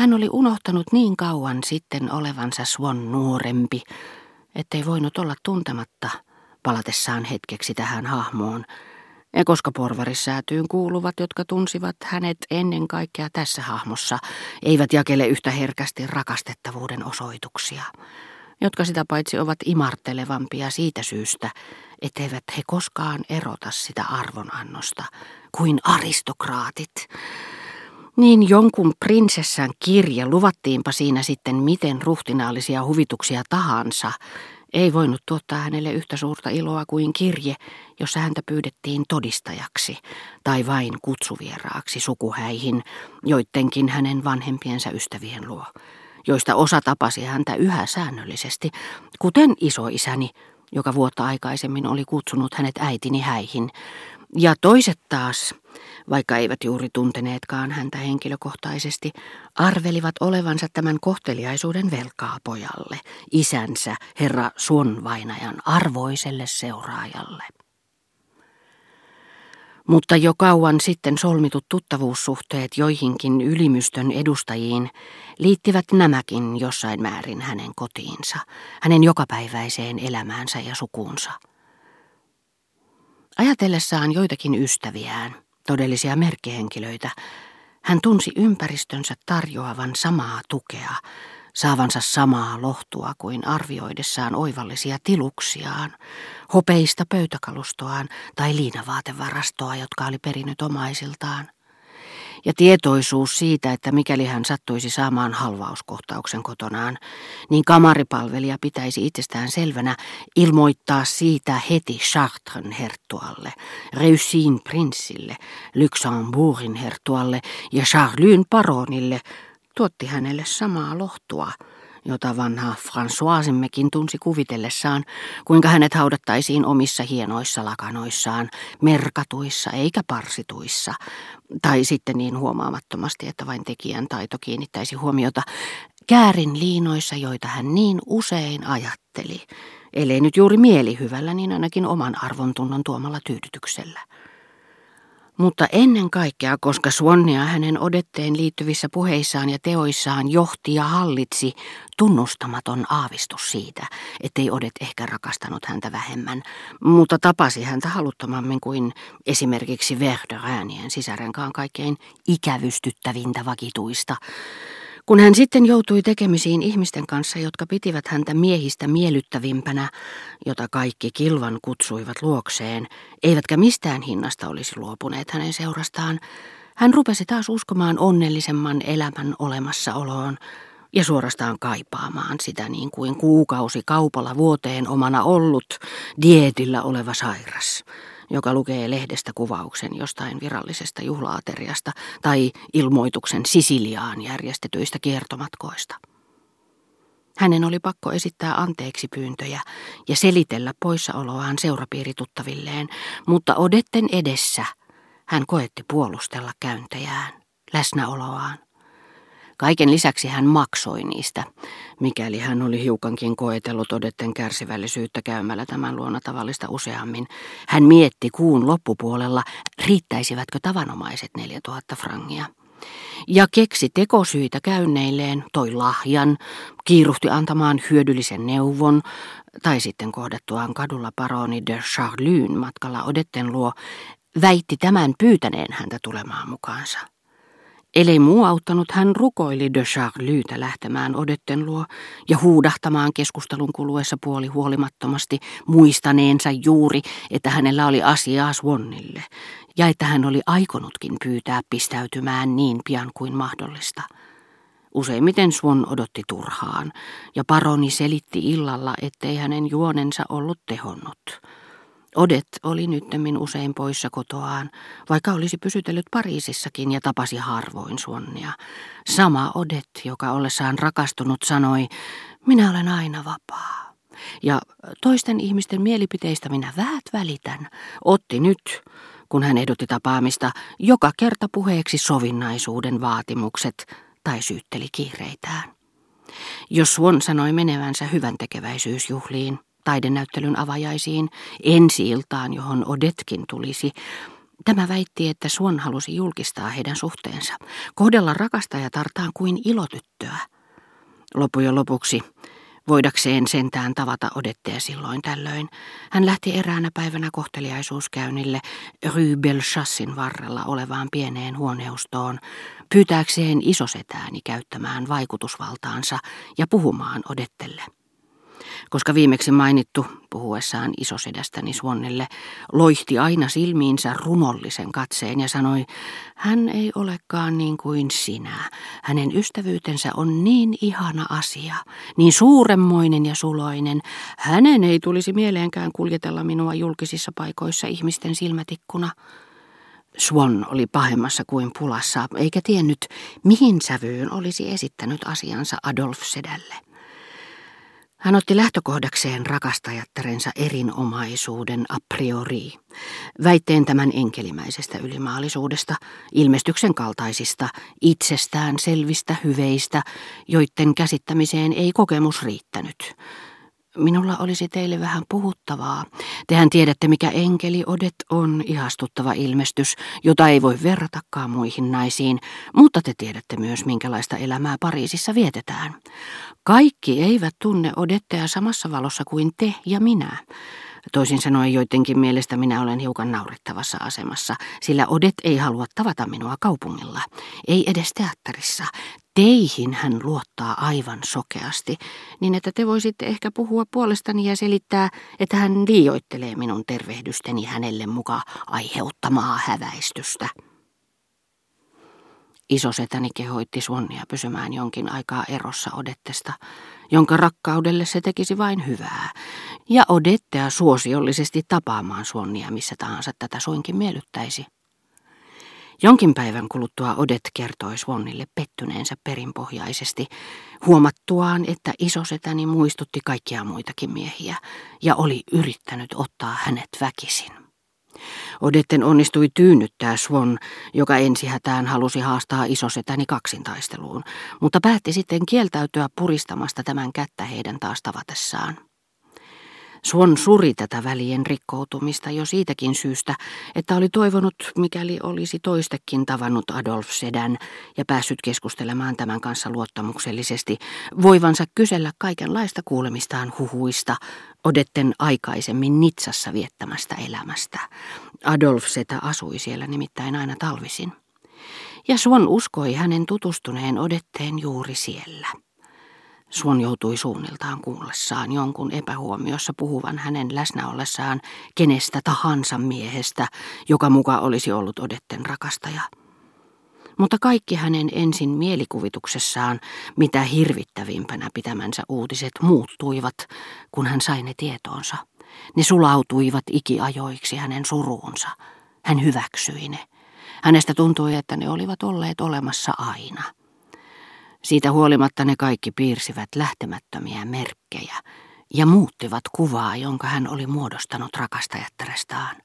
Hän oli unohtanut niin kauan sitten olevansa Swan nuorempi, ettei voinut olla tuntematta palatessaan hetkeksi tähän hahmoon, ja koska porvarissäätyyn kuuluvat, jotka tunsivat hänet ennen kaikkea tässä hahmossa, eivät jakele yhtä herkästi rakastettavuuden osoituksia, jotka sitä paitsi ovat imartelevampia siitä syystä, etteivät he koskaan erota sitä arvonannosta kuin aristokraatit. Niin jonkun prinsessan kirje, luvattiinpa siinä sitten miten ruhtinaallisia huvituksia tahansa, ei voinut tuottaa hänelle yhtä suurta iloa kuin kirje, jossa häntä pyydettiin todistajaksi tai vain kutsuvieraaksi sukuhäihin, joidenkin hänen vanhempiensa ystävien luo, joista osa tapasi häntä yhä säännöllisesti, kuten isoisäni, joka vuotta aikaisemmin oli kutsunut hänet äitini häihin, ja toiset taas, vaikka eivät juuri tunteneetkaan häntä henkilökohtaisesti, arvelivat olevansa tämän kohteliaisuuden velkaa pojalle, isänsä, herra Suonvainajan arvoiselle seuraajalle. Mutta jo kauan sitten solmitut tuttavuussuhteet joihinkin ylimystön edustajiin liittivät nämäkin jossain määrin hänen kotiinsa, hänen jokapäiväiseen elämäänsä ja sukuunsa. Ajatellessaan joitakin ystäviään, todellisia merkkihenkilöitä, hän tunsi ympäristönsä tarjoavan samaa tukea, saavansa samaa lohtua kuin arvioidessaan oivallisia tiluksiaan, hopeista pöytäkalustoaan tai liinavaatevarastoa, jotka oli perinyt omaisiltaan ja tietoisuus siitä, että mikäli hän sattuisi saamaan halvauskohtauksen kotonaan, niin kamaripalvelija pitäisi itsestään selvänä ilmoittaa siitä heti Chartren herttualle, Reussin prinssille, Luxembourgin herttualle ja Charlyn paronille, tuotti hänelle samaa lohtua – jota vanha Françoisimmekin tunsi kuvitellessaan, kuinka hänet haudattaisiin omissa hienoissa lakanoissaan, merkatuissa eikä parsituissa, tai sitten niin huomaamattomasti, että vain tekijän taito kiinnittäisi huomiota käärin liinoissa, joita hän niin usein ajatteli, ellei nyt juuri mielihyvällä, niin ainakin oman arvontunnon tuomalla tyydytyksellä. Mutta ennen kaikkea, koska Swannia hänen odetteen liittyvissä puheissaan ja teoissaan johti ja hallitsi tunnustamaton aavistus siitä, ettei Odet ehkä rakastanut häntä vähemmän, mutta tapasi häntä haluttomammin kuin esimerkiksi Verderäänien sisärenkaan kaikkein ikävystyttävintä vakituista, kun hän sitten joutui tekemisiin ihmisten kanssa, jotka pitivät häntä miehistä miellyttävimpänä, jota kaikki kilvan kutsuivat luokseen, eivätkä mistään hinnasta olisi luopuneet hänen seurastaan, hän rupesi taas uskomaan onnellisemman elämän olemassaoloon ja suorastaan kaipaamaan sitä niin kuin kuukausi kaupalla vuoteen omana ollut, dietillä oleva sairas joka lukee lehdestä kuvauksen jostain virallisesta juhlaateriasta tai ilmoituksen Sisiliaan järjestetyistä kiertomatkoista. Hänen oli pakko esittää anteeksi pyyntöjä ja selitellä poissaoloaan seurapiirituttavilleen, mutta Odetten edessä hän koetti puolustella käyntejään, läsnäoloaan. Kaiken lisäksi hän maksoi niistä, mikäli hän oli hiukankin koetellut odetten kärsivällisyyttä käymällä tämän luona tavallista useammin. Hän mietti kuun loppupuolella, riittäisivätkö tavanomaiset 4000 frangia. Ja keksi tekosyitä käynneilleen, toi lahjan, kiiruhti antamaan hyödyllisen neuvon, tai sitten kohdattuaan kadulla paroni de Charlyn matkalla Odetten luo, väitti tämän pyytäneen häntä tulemaan mukaansa. Elei muu auttanut, hän rukoili de Charlyytä lähtemään Odetten luo ja huudahtamaan keskustelun kuluessa puoli huolimattomasti muistaneensa juuri, että hänellä oli asiaa Swannille ja että hän oli aikonutkin pyytää pistäytymään niin pian kuin mahdollista. Useimmiten Swan odotti turhaan ja paroni selitti illalla, ettei hänen juonensa ollut tehonnut. Odet oli nyttemmin usein poissa kotoaan, vaikka olisi pysytellyt Pariisissakin ja tapasi harvoin Suonnia. Sama Odet, joka ollessaan rakastunut, sanoi, minä olen aina vapaa. Ja toisten ihmisten mielipiteistä minä väät välitän. Otti nyt, kun hän edutti tapaamista, joka kerta puheeksi sovinnaisuuden vaatimukset tai syytteli kiireitään. Jos Swan sanoi menevänsä hyvän tekeväisyysjuhliin, taidenäyttelyn avajaisiin, ensi-iltaan, johon Odetkin tulisi, Tämä väitti, että Suon halusi julkistaa heidän suhteensa, kohdella rakastajatartaan kuin ilotyttöä. Lopujen lopuksi Voidakseen sentään tavata odetteja silloin tällöin, hän lähti eräänä päivänä kohteliaisuuskäynnille Rue Belchassin varrella olevaan pieneen huoneustoon, pyytääkseen isosetääni käyttämään vaikutusvaltaansa ja puhumaan odettelle koska viimeksi mainittu, puhuessaan isosedästäni Suonnelle, loihti aina silmiinsä runollisen katseen ja sanoi, hän ei olekaan niin kuin sinä. Hänen ystävyytensä on niin ihana asia, niin suuremmoinen ja suloinen. Hänen ei tulisi mieleenkään kuljetella minua julkisissa paikoissa ihmisten silmätikkuna. Swan oli pahemmassa kuin pulassa, eikä tiennyt, mihin sävyyn olisi esittänyt asiansa Adolf Sedälle. Hän otti lähtökohdakseen rakastajattarensa erinomaisuuden a priori, väitteen tämän enkelimäisestä ylimaallisuudesta, ilmestyksen kaltaisista, itsestään selvistä hyveistä, joiden käsittämiseen ei kokemus riittänyt. Minulla olisi teille vähän puhuttavaa. Tehän tiedätte, mikä enkeli Odet on, ihastuttava ilmestys, jota ei voi verratakaan muihin naisiin, mutta te tiedätte myös, minkälaista elämää Pariisissa vietetään. Kaikki eivät tunne Odettea samassa valossa kuin te ja minä. Toisin sanoen joidenkin mielestä minä olen hiukan naurettavassa asemassa, sillä Odet ei halua tavata minua kaupungilla, ei edes teatterissa. Teihin hän luottaa aivan sokeasti, niin että te voisitte ehkä puhua puolestani ja selittää, että hän liioittelee minun tervehdysteni hänelle mukaan aiheuttamaa häväistystä. Isosetäni kehoitti Suonnia pysymään jonkin aikaa erossa Odettesta, jonka rakkaudelle se tekisi vain hyvää, ja Odettea suosiollisesti tapaamaan Suonnia missä tahansa tätä suinkin miellyttäisi. Jonkin päivän kuluttua Odet kertoi Suonnille pettyneensä perinpohjaisesti, huomattuaan, että isosetäni muistutti kaikkia muitakin miehiä ja oli yrittänyt ottaa hänet väkisin. Odetten onnistui tyynnyttää Swan, joka ensihätään halusi haastaa isosetäni kaksintaisteluun, mutta päätti sitten kieltäytyä puristamasta tämän kättä heidän taas tavatessaan. Suon suri tätä välien rikkoutumista jo siitäkin syystä, että oli toivonut, mikäli olisi toistekin tavannut Adolf Sedän ja päässyt keskustelemaan tämän kanssa luottamuksellisesti, voivansa kysellä kaikenlaista kuulemistaan huhuista, Odetten aikaisemmin Nitsassa viettämästä elämästä. Adolf Setä asui siellä nimittäin aina talvisin. Ja Suon uskoi hänen tutustuneen Odetteen juuri siellä. Suon joutui suunniltaan kuullessaan jonkun epähuomiossa puhuvan hänen läsnäollessaan kenestä tahansa miehestä, joka muka olisi ollut Odetten rakastaja. Mutta kaikki hänen ensin mielikuvituksessaan, mitä hirvittävimpänä pitämänsä uutiset muuttuivat, kun hän sai ne tietoonsa. Ne sulautuivat ikiajoiksi hänen suruunsa. Hän hyväksyi ne. Hänestä tuntui, että ne olivat olleet olemassa aina. Siitä huolimatta ne kaikki piirsivät lähtemättömiä merkkejä ja muuttivat kuvaa, jonka hän oli muodostanut rakastajattarestaan.